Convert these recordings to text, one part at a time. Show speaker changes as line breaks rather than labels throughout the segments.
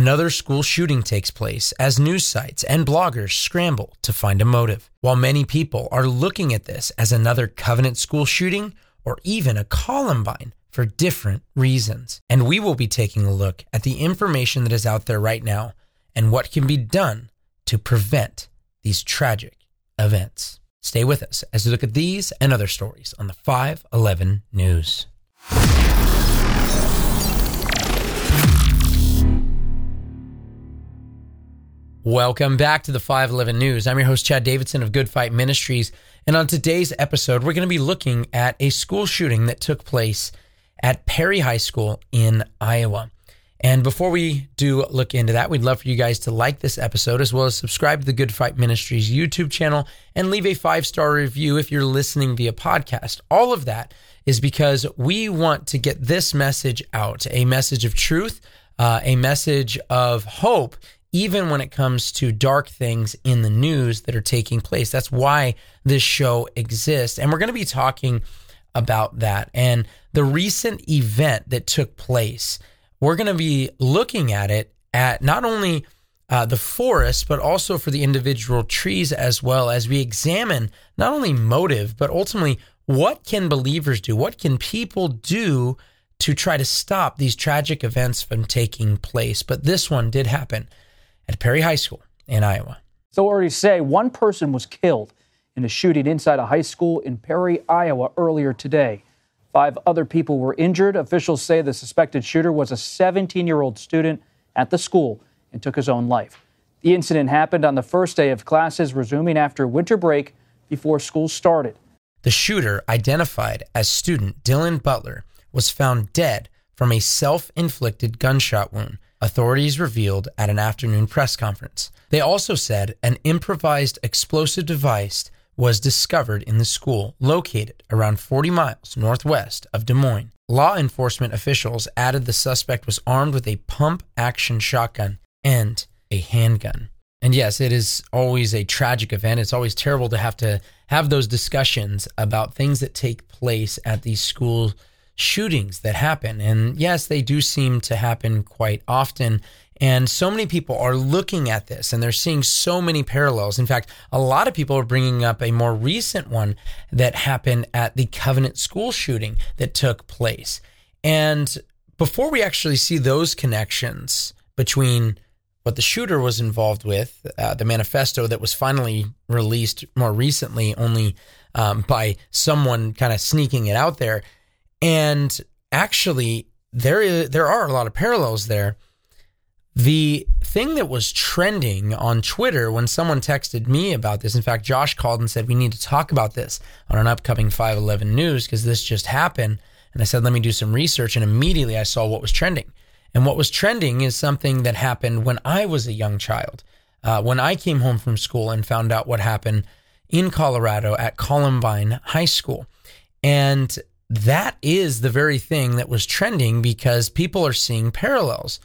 Another school shooting takes place as news sites and bloggers scramble to find a motive. While many people are looking at this as another Covenant school shooting or even a Columbine for different reasons. And we will be taking a look at the information that is out there right now and what can be done to prevent these tragic events. Stay with us as we look at these and other stories on the 511 News. Welcome back to the 511 News. I'm your host, Chad Davidson of Good Fight Ministries. And on today's episode, we're going to be looking at a school shooting that took place at Perry High School in Iowa. And before we do look into that, we'd love for you guys to like this episode as well as subscribe to the Good Fight Ministries YouTube channel and leave a five star review if you're listening via podcast. All of that is because we want to get this message out a message of truth, uh, a message of hope even when it comes to dark things in the news that are taking place. That's why this show exists. And we're going to be talking about that and the recent event that took place. We're going to be looking at it at not only uh, the forest, but also for the individual trees as well as we examine not only motive, but ultimately what can believers do? What can people do to try to stop these tragic events from taking place? But this one did happen at Perry High School in Iowa.
So already say one person was killed in a shooting inside a high school in Perry, Iowa earlier today. Five other people were injured. Officials say the suspected shooter was a 17 year old student at the school and took his own life. The incident happened on the first day of classes resuming after winter break before school started.
The shooter, identified as student Dylan Butler, was found dead from a self inflicted gunshot wound authorities revealed at an afternoon press conference. They also said an improvised explosive device was discovered in the school located around 40 miles northwest of Des Moines. Law enforcement officials added the suspect was armed with a pump action shotgun and a handgun. And yes, it is always a tragic event. It's always terrible to have to have those discussions about things that take place at these schools shootings that happen. And yes, they do seem to happen quite often. And so many people are looking at this and they're seeing so many parallels. In fact, a lot of people are bringing up a more recent one that happened at the Covenant school shooting that took place. And before we actually see those connections between what the shooter was involved with, uh, the manifesto that was finally released more recently, only um, by someone kind of sneaking it out there, and actually, there is there are a lot of parallels there. The thing that was trending on Twitter when someone texted me about this, in fact, Josh called and said, We need to talk about this on an upcoming 511 news because this just happened. And I said, Let me do some research. And immediately I saw what was trending. And what was trending is something that happened when I was a young child. Uh, when I came home from school and found out what happened in Colorado at Columbine High School. And that is the very thing that was trending because people are seeing parallels.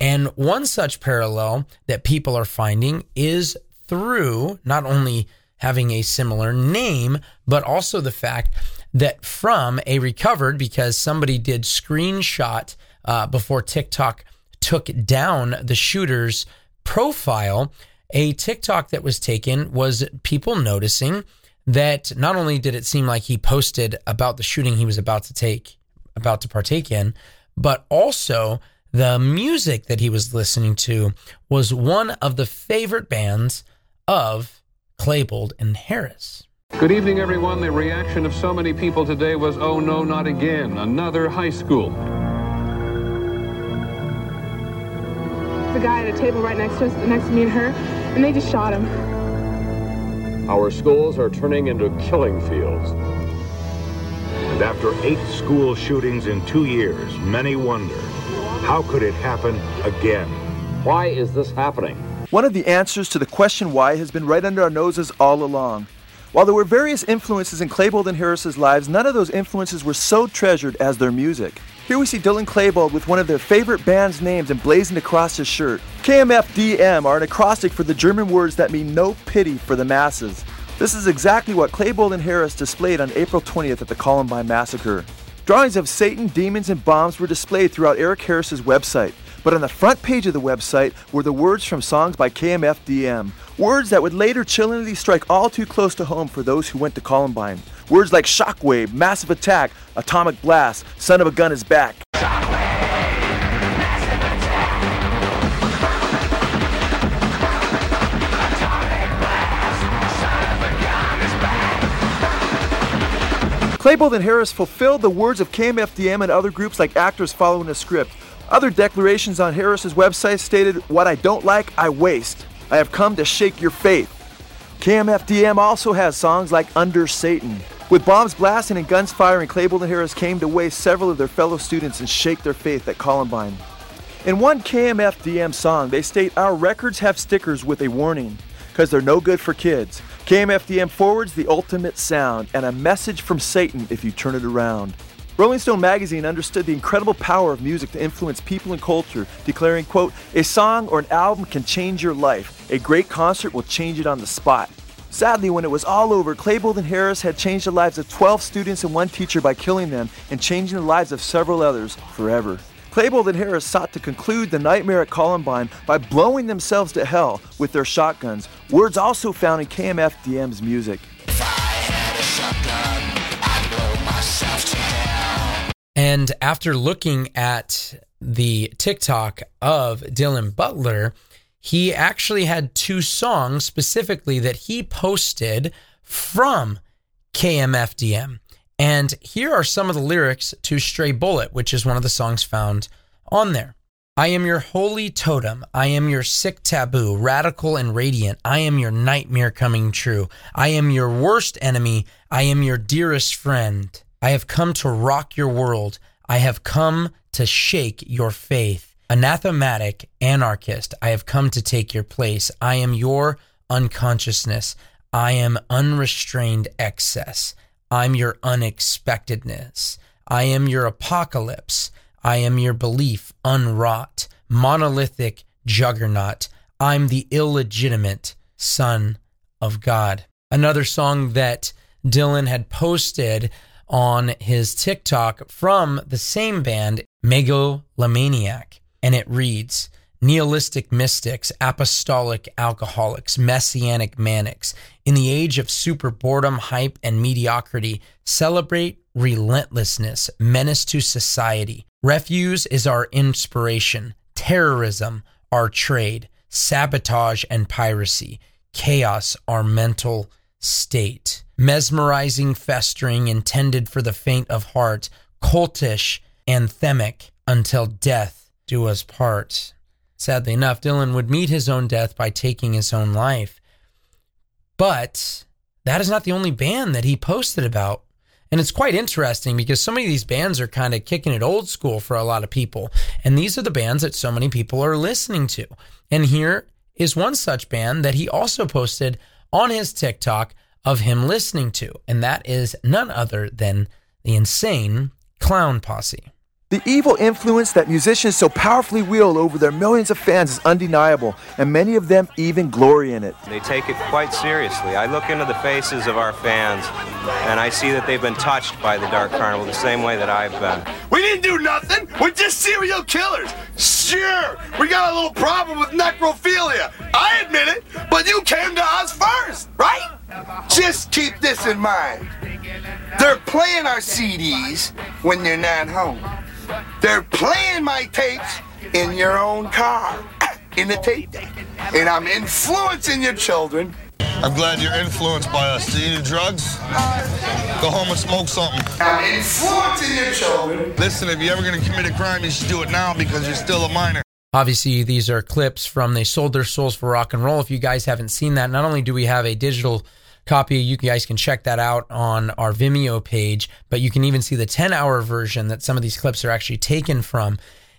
And one such parallel that people are finding is through not only having a similar name, but also the fact that from a recovered, because somebody did screenshot uh, before TikTok took down the shooter's profile, a TikTok that was taken was people noticing that not only did it seem like he posted about the shooting he was about to take, about to partake in, but also the music that he was listening to was one of the favorite bands of Klebold and Harris.
Good evening, everyone. The reaction of so many people today was, oh no, not again. Another high school.
The guy at a table right next to us, next to me and her, and they just shot him.
Our schools are turning into killing fields.
And after eight school shootings in two years, many wonder, how could it happen again?
Why is this happening?
One of the answers to the question why has been right under our noses all along. While there were various influences in Klebold and Harris's lives, none of those influences were so treasured as their music. Here we see Dylan Klebold with one of their favorite band's names emblazoned across his shirt. KMFDM are an acrostic for the German words that mean no pity for the masses. This is exactly what Klebold and Harris displayed on April 20th at the Columbine Massacre. Drawings of Satan, demons, and bombs were displayed throughout Eric Harris's website, But on the front page of the website were the words from songs by KMFDM, words that would later chillingly strike all too close to home for those who went to Columbine. Words like shockwave, massive attack, atomic blast, son of a gun is back. Klebold and Harris fulfilled the words of KMFDM and other groups like actors following a script. Other declarations on Harris's website stated, What I don't like, I waste. I have come to shake your faith. KMFDM also has songs like Under Satan. With bombs blasting and guns firing, Klebold and Harris came to waste several of their fellow students and shake their faith at Columbine. In one KMFDM song, they state, Our records have stickers with a warning, because they're no good for kids. KMFDM forwards the ultimate sound and a message from Satan if you turn it around. Rolling Stone magazine understood the incredible power of music to influence people and culture, declaring, quote, a song or an album can change your life. A great concert will change it on the spot. Sadly, when it was all over, Klebold and Harris had changed the lives of 12 students and one teacher by killing them and changing the lives of several others forever. Klebold and Harris sought to conclude the nightmare at Columbine by blowing themselves to hell with their shotguns, words also found in KMFDM's music.
And after looking at the TikTok of Dylan Butler, he actually had two songs specifically that he posted from KMFDM. And here are some of the lyrics to Stray Bullet, which is one of the songs found on there. I am your holy totem. I am your sick taboo, radical and radiant. I am your nightmare coming true. I am your worst enemy. I am your dearest friend. I have come to rock your world. I have come to shake your faith. Anathematic anarchist, I have come to take your place. I am your unconsciousness. I am unrestrained excess. I'm your unexpectedness. I am your apocalypse. I am your belief unwrought, monolithic juggernaut. I'm the illegitimate son of God. Another song that Dylan had posted on his TikTok from the same band, Megalomaniac, and it reads, Nihilistic mystics, apostolic alcoholics, messianic manics, in the age of super boredom, hype, and mediocrity, celebrate relentlessness, menace to society. Refuse is our inspiration, terrorism, our trade, sabotage and piracy, chaos, our mental state. Mesmerizing, festering, intended for the faint of heart, cultish, anthemic, until death do us part. Sadly enough, Dylan would meet his own death by taking his own life. But that is not the only band that he posted about. And it's quite interesting because so many of these bands are kind of kicking it old school for a lot of people. And these are the bands that so many people are listening to. And here is one such band that he also posted on his TikTok of him listening to. And that is none other than the insane Clown Posse.
The evil influence that musicians so powerfully wield over their millions of fans is undeniable, and many of them even glory in it.
They take it quite seriously. I look into the faces of our fans, and I see that they've been touched by the Dark Carnival the same way that I've been.
We didn't do nothing. We're just serial killers. Sure, we got a little problem with necrophilia. I admit it, but you came to us first, right? Just keep this in mind. They're playing our CDs when you're not home. They're playing my tapes in your own car, in the tape deck. And I'm influencing your children.
I'm glad you're influenced by us. Do you do drugs? Go home and smoke something.
I'm influencing your children.
Listen, if you're ever going to commit a crime, you should do it now because you're still a minor.
Obviously, these are clips from They Sold Their Souls for Rock and Roll. If you guys haven't seen that, not only do we have a digital copy. You guys can check that out on our Vimeo page, but you can even see the 10 hour version that some of these clips are actually taken from.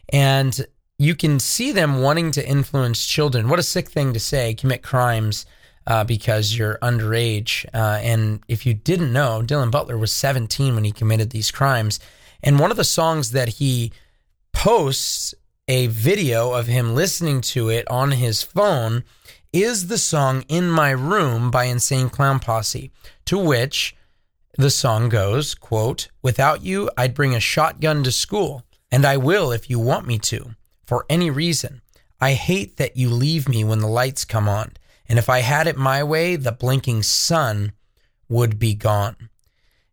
And you can see them wanting to influence children. What a sick thing to say, commit crimes uh, because you're underage. Uh, and if you didn't know, Dylan Butler was 17 when he committed these crimes. And one of the songs that he posts a video of him listening to it on his phone is the song In My Room by Insane Clown Posse, to which the song goes, quote, Without you, I'd bring a shotgun to school, and I will if you want me to. for any reason. I hate that you leave me when the lights come on. And if I had it my way, the blinking sun would be gone.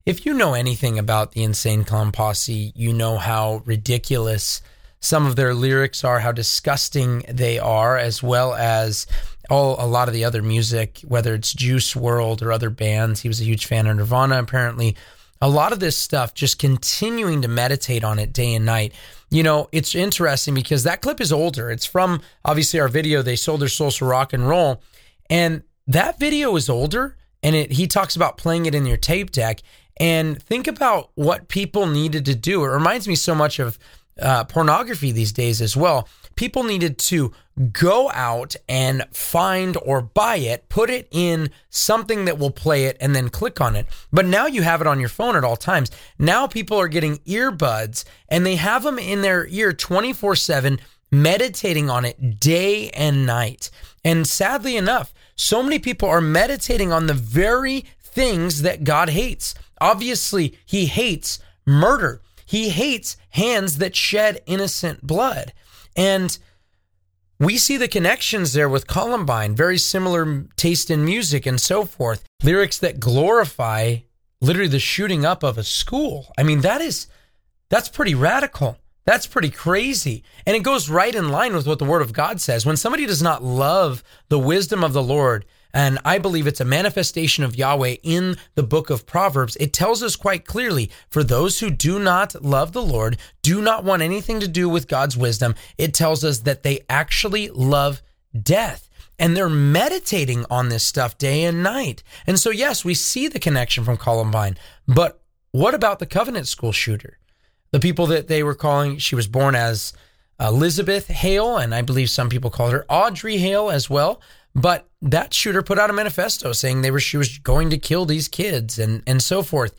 If you know anything about the Insane Clown Posse, you know how ridiculous some of their lyrics are, how disgusting they are, as well as all a lot of the other music, whether it's Juice WRLD or other bands. He was a huge fan of Nirvana, apparently. A lot of this stuff, just continuing to meditate on it day and night. You know, it's interesting because that clip is older. It's from obviously our video, They Sold Their Souls for Rock and Roll. And that video is older and it, he talks about playing it in your tape deck. And think about what people needed to do. It reminds me so much of uh, pornography these days as well. People needed to go out and find or buy it, put it in something that will play it, and then click on it. But now you have it on your phone at all times. Now people are getting earbuds and they have them in their ear 24 7, meditating on it day and night. And sadly enough, so many people are meditating on the very things that God hates. Obviously, He hates murder. He hates hands that shed innocent blood. And we see the connections there with Columbine, very similar taste in music and so forth. Lyrics that glorify literally the shooting up of a school. I mean, that is that's pretty radical. That's pretty crazy. And it goes right in line with what the word of God says. When somebody does not love the wisdom of the Lord, and I believe it's a manifestation of Yahweh in the book of Proverbs. It tells us quite clearly for those who do not love the Lord, do not want anything to do with God's wisdom, it tells us that they actually love death. And they're meditating on this stuff day and night. And so, yes, we see the connection from Columbine. But what about the Covenant School shooter? The people that they were calling, she was born as Elizabeth Hale, and I believe some people called her Audrey Hale as well. But that shooter put out a manifesto saying they were she was going to kill these kids and and so forth.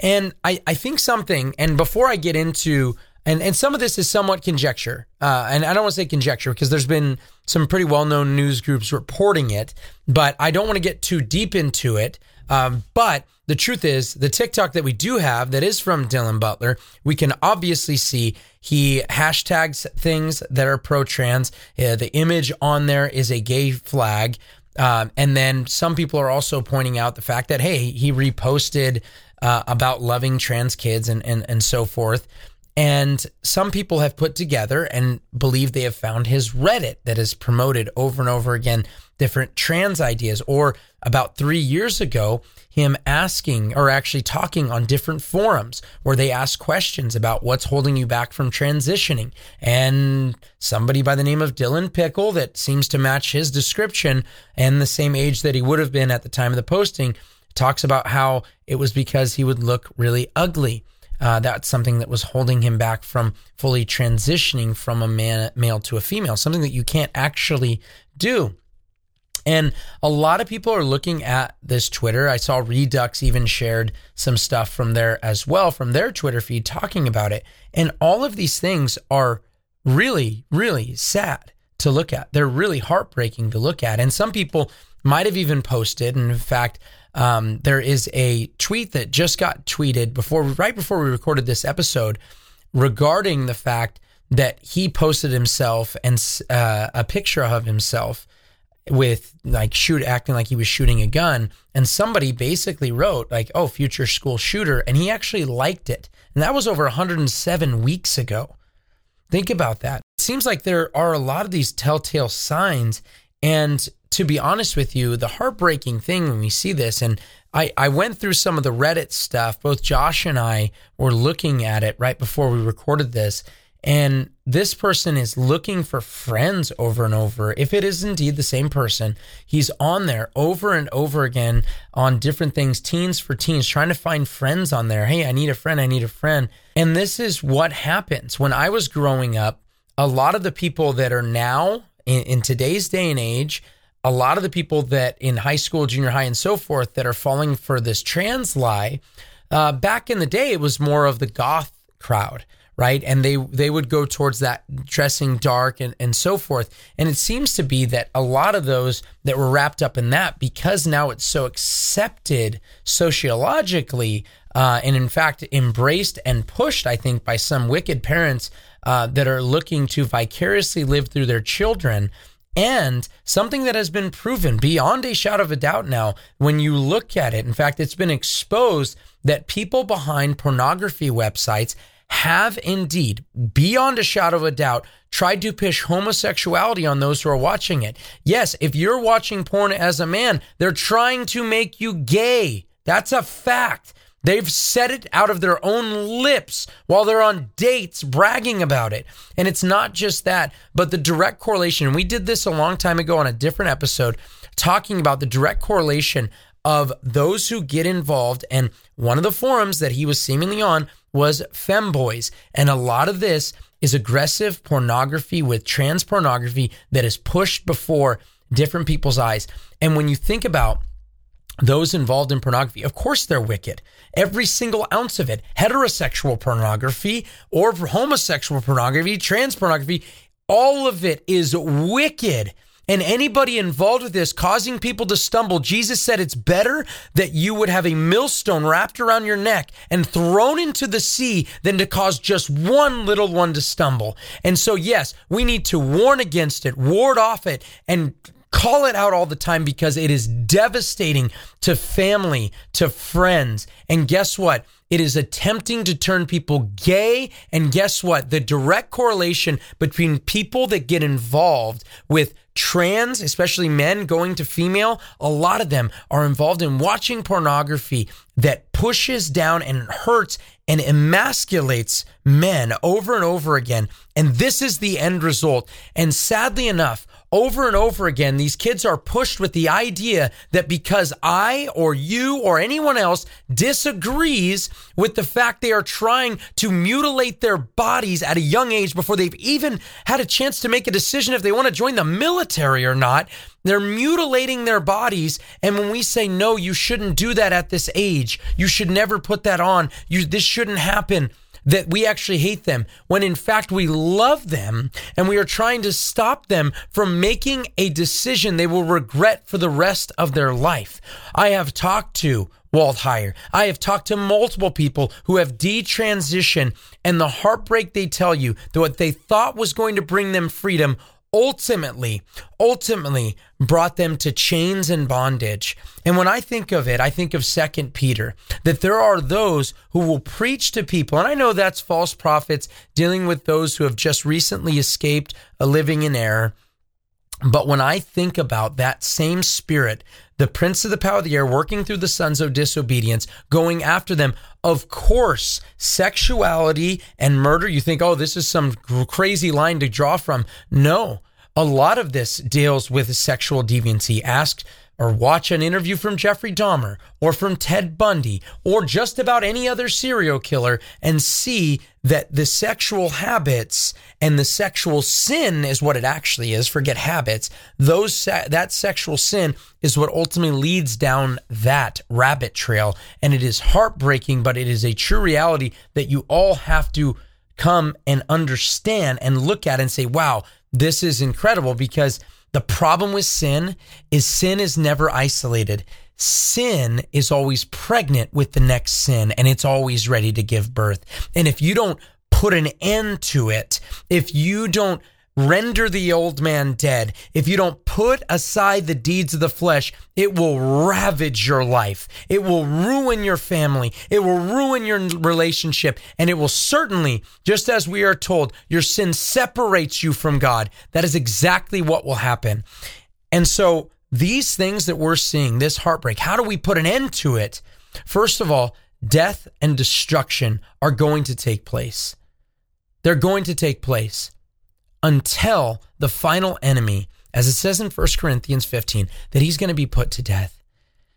And I, I think something, and before I get into and, and some of this is somewhat conjecture. Uh, and I don't want to say conjecture because there's been some pretty well known news groups reporting it, but I don't want to get too deep into it. Um, but the truth is, the TikTok that we do have that is from Dylan Butler, we can obviously see he hashtags things that are pro trans. Uh, the image on there is a gay flag. Um, and then some people are also pointing out the fact that, hey, he reposted uh, about loving trans kids and, and, and so forth. And some people have put together and believe they have found his Reddit that is promoted over and over again different trans ideas. Or about three years ago, him asking or actually talking on different forums where they ask questions about what's holding you back from transitioning. And somebody by the name of Dylan Pickle, that seems to match his description and the same age that he would have been at the time of the posting, talks about how it was because he would look really ugly. Uh, that's something that was holding him back from fully transitioning from a man, male to a female, something that you can't actually do. And a lot of people are looking at this Twitter. I saw Redux even shared some stuff from there as well, from their Twitter feed talking about it. And all of these things are really, really sad to look at. They're really heartbreaking to look at. And some people might have even posted, and in fact, um, there is a tweet that just got tweeted before, right before we recorded this episode, regarding the fact that he posted himself and uh, a picture of himself with like shoot acting like he was shooting a gun. And somebody basically wrote like oh future school shooter. And he actually liked it. And that was over 107 weeks ago. Think about that. It seems like there are a lot of these telltale signs. And to be honest with you the heartbreaking thing when we see this and I, I went through some of the reddit stuff. Both josh and i were looking at it right before we recorded this and this person is looking for friends over and over. If it is indeed the same person, he's on there over and over again on different things, teens for teens, trying to find friends on there. Hey, I need a friend. I need a friend. And this is what happens. When I was growing up, a lot of the people that are now in, in today's day and age, a lot of the people that in high school, junior high, and so forth that are falling for this trans lie, uh, back in the day, it was more of the goth crowd right? And they they would go towards that dressing dark and, and so forth. And it seems to be that a lot of those that were wrapped up in that, because now it's so accepted sociologically, uh, and in fact embraced and pushed, I think, by some wicked parents uh, that are looking to vicariously live through their children. And something that has been proven beyond a shadow of a doubt now, when you look at it, in fact, it's been exposed that people behind pornography websites have indeed, beyond a shadow of a doubt, tried to push homosexuality on those who are watching it. Yes, if you're watching porn as a man, they're trying to make you gay. That's a fact. They've said it out of their own lips while they're on dates bragging about it. And it's not just that, but the direct correlation. We did this a long time ago on a different episode talking about the direct correlation of those who get involved. And one of the forums that he was seemingly on was femboys. And a lot of this is aggressive pornography with trans pornography that is pushed before different people's eyes. And when you think about those involved in pornography, of course they're wicked. Every single ounce of it, heterosexual pornography or homosexual pornography, trans pornography, all of it is wicked and anybody involved with this causing people to stumble, Jesus said it's better that you would have a millstone wrapped around your neck and thrown into the sea than to cause just one little one to stumble. And so, yes, we need to warn against it, ward off it, and call it out all the time because it is devastating to family, to friends. And guess what? It is attempting to turn people gay. And guess what? The direct correlation between people that get involved with trans, especially men going to female, a lot of them are involved in watching pornography that pushes down and hurts and emasculates men over and over again. And this is the end result. And sadly enough, over and over again, these kids are pushed with the idea that because I or you or anyone else disagrees with the fact they are trying to mutilate their bodies at a young age before they've even had a chance to make a decision if they want to join the military or not, they're mutilating their bodies. And when we say, no, you shouldn't do that at this age, you should never put that on, you, this shouldn't happen that we actually hate them when in fact we love them and we are trying to stop them from making a decision they will regret for the rest of their life. I have talked to Walt Heyer. I have talked to multiple people who have detransitioned and the heartbreak they tell you that what they thought was going to bring them freedom ultimately, ultimately brought them to chains and bondage. And when I think of it, I think of Second Peter, that there are those who will preach to people. And I know that's false prophets dealing with those who have just recently escaped a living in error. But when I think about that same spirit, the prince of the power of the air working through the sons of disobedience, going after them, of course, sexuality and murder, you think, oh, this is some crazy line to draw from. No, a lot of this deals with sexual deviancy. Ask or watch an interview from Jeffrey Dahmer or from Ted Bundy or just about any other serial killer and see that the sexual habits and the sexual sin is what it actually is. Forget habits. Those that sexual sin is what ultimately leads down that rabbit trail, and it is heartbreaking, but it is a true reality that you all have to come and understand and look at and say, "Wow, this is incredible," because the problem with sin is sin is never isolated. Sin is always pregnant with the next sin and it's always ready to give birth. And if you don't put an end to it, if you don't render the old man dead, if you don't put aside the deeds of the flesh, it will ravage your life. It will ruin your family. It will ruin your relationship. And it will certainly, just as we are told, your sin separates you from God. That is exactly what will happen. And so, these things that we're seeing, this heartbreak, how do we put an end to it? First of all, death and destruction are going to take place. They're going to take place until the final enemy, as it says in 1 Corinthians 15, that he's going to be put to death.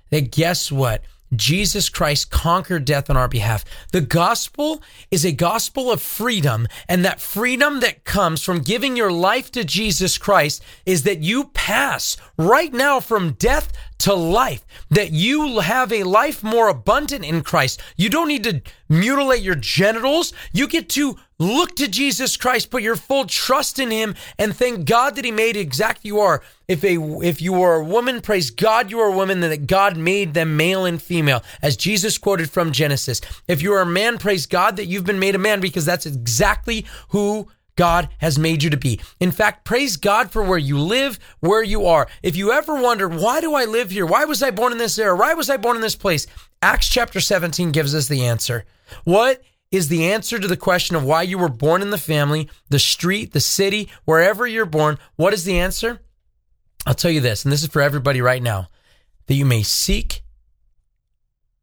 That guess what? Jesus Christ conquered death on our behalf. The gospel is a gospel of freedom, and that freedom that comes from giving your life to Jesus Christ is that you pass right now from death to life, that you have a life more abundant in Christ. You don't need to mutilate your genitals. You get to look to Jesus Christ, put your full trust in him and thank God that he made exactly you are. If a if you are a woman, praise God you are a woman that God made them male and female, as Jesus quoted from Genesis. If you are a man, praise God that you've been made a man because that's exactly who God has made you to be. In fact, praise God for where you live, where you are. If you ever wondered, why do I live here? Why was I born in this era? Why was I born in this place? Acts chapter 17 gives us the answer. What is the answer to the question of why you were born in the family, the street, the city, wherever you're born? What is the answer? I'll tell you this, and this is for everybody right now that you may seek,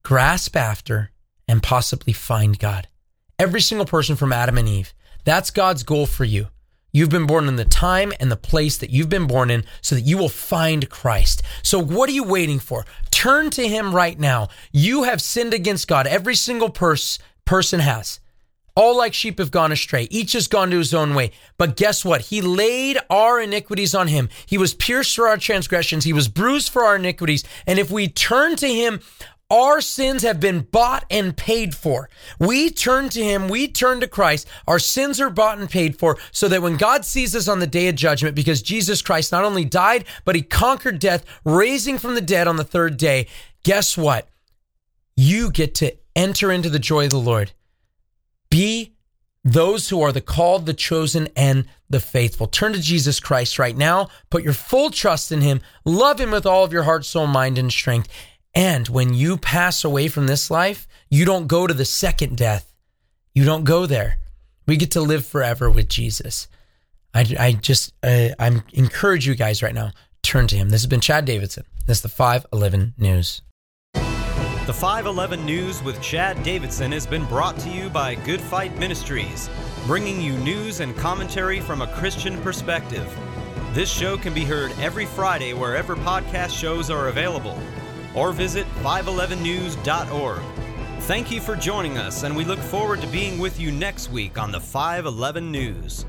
grasp after, and possibly find God. Every single person from Adam and Eve. That's God's goal for you. You've been born in the time and the place that you've been born in so that you will find Christ. So, what are you waiting for? Turn to Him right now. You have sinned against God. Every single pers- person has. All like sheep have gone astray. Each has gone to his own way. But guess what? He laid our iniquities on him. He was pierced for our transgressions. He was bruised for our iniquities. And if we turn to him, our sins have been bought and paid for. We turn to Him, we turn to Christ. Our sins are bought and paid for so that when God sees us on the day of judgment, because Jesus Christ not only died, but He conquered death, raising from the dead on the third day, guess what? You get to enter into the joy of the Lord. Be those who are the called, the chosen, and the faithful. Turn to Jesus Christ right now. Put your full trust in Him. Love Him with all of your heart, soul, mind, and strength. And when you pass away from this life, you don't go to the second death. You don't go there. We get to live forever with Jesus. I, I just, uh, I'm encourage you guys right now, turn to him. This has been Chad Davidson. This is the 511 News.
The 511 News with Chad Davidson has been brought to you by Good Fight Ministries, bringing you news and commentary from a Christian perspective. This show can be heard every Friday wherever podcast shows are available or visit 511news.org. Thank you for joining us, and we look forward to being with you next week on the 511 News.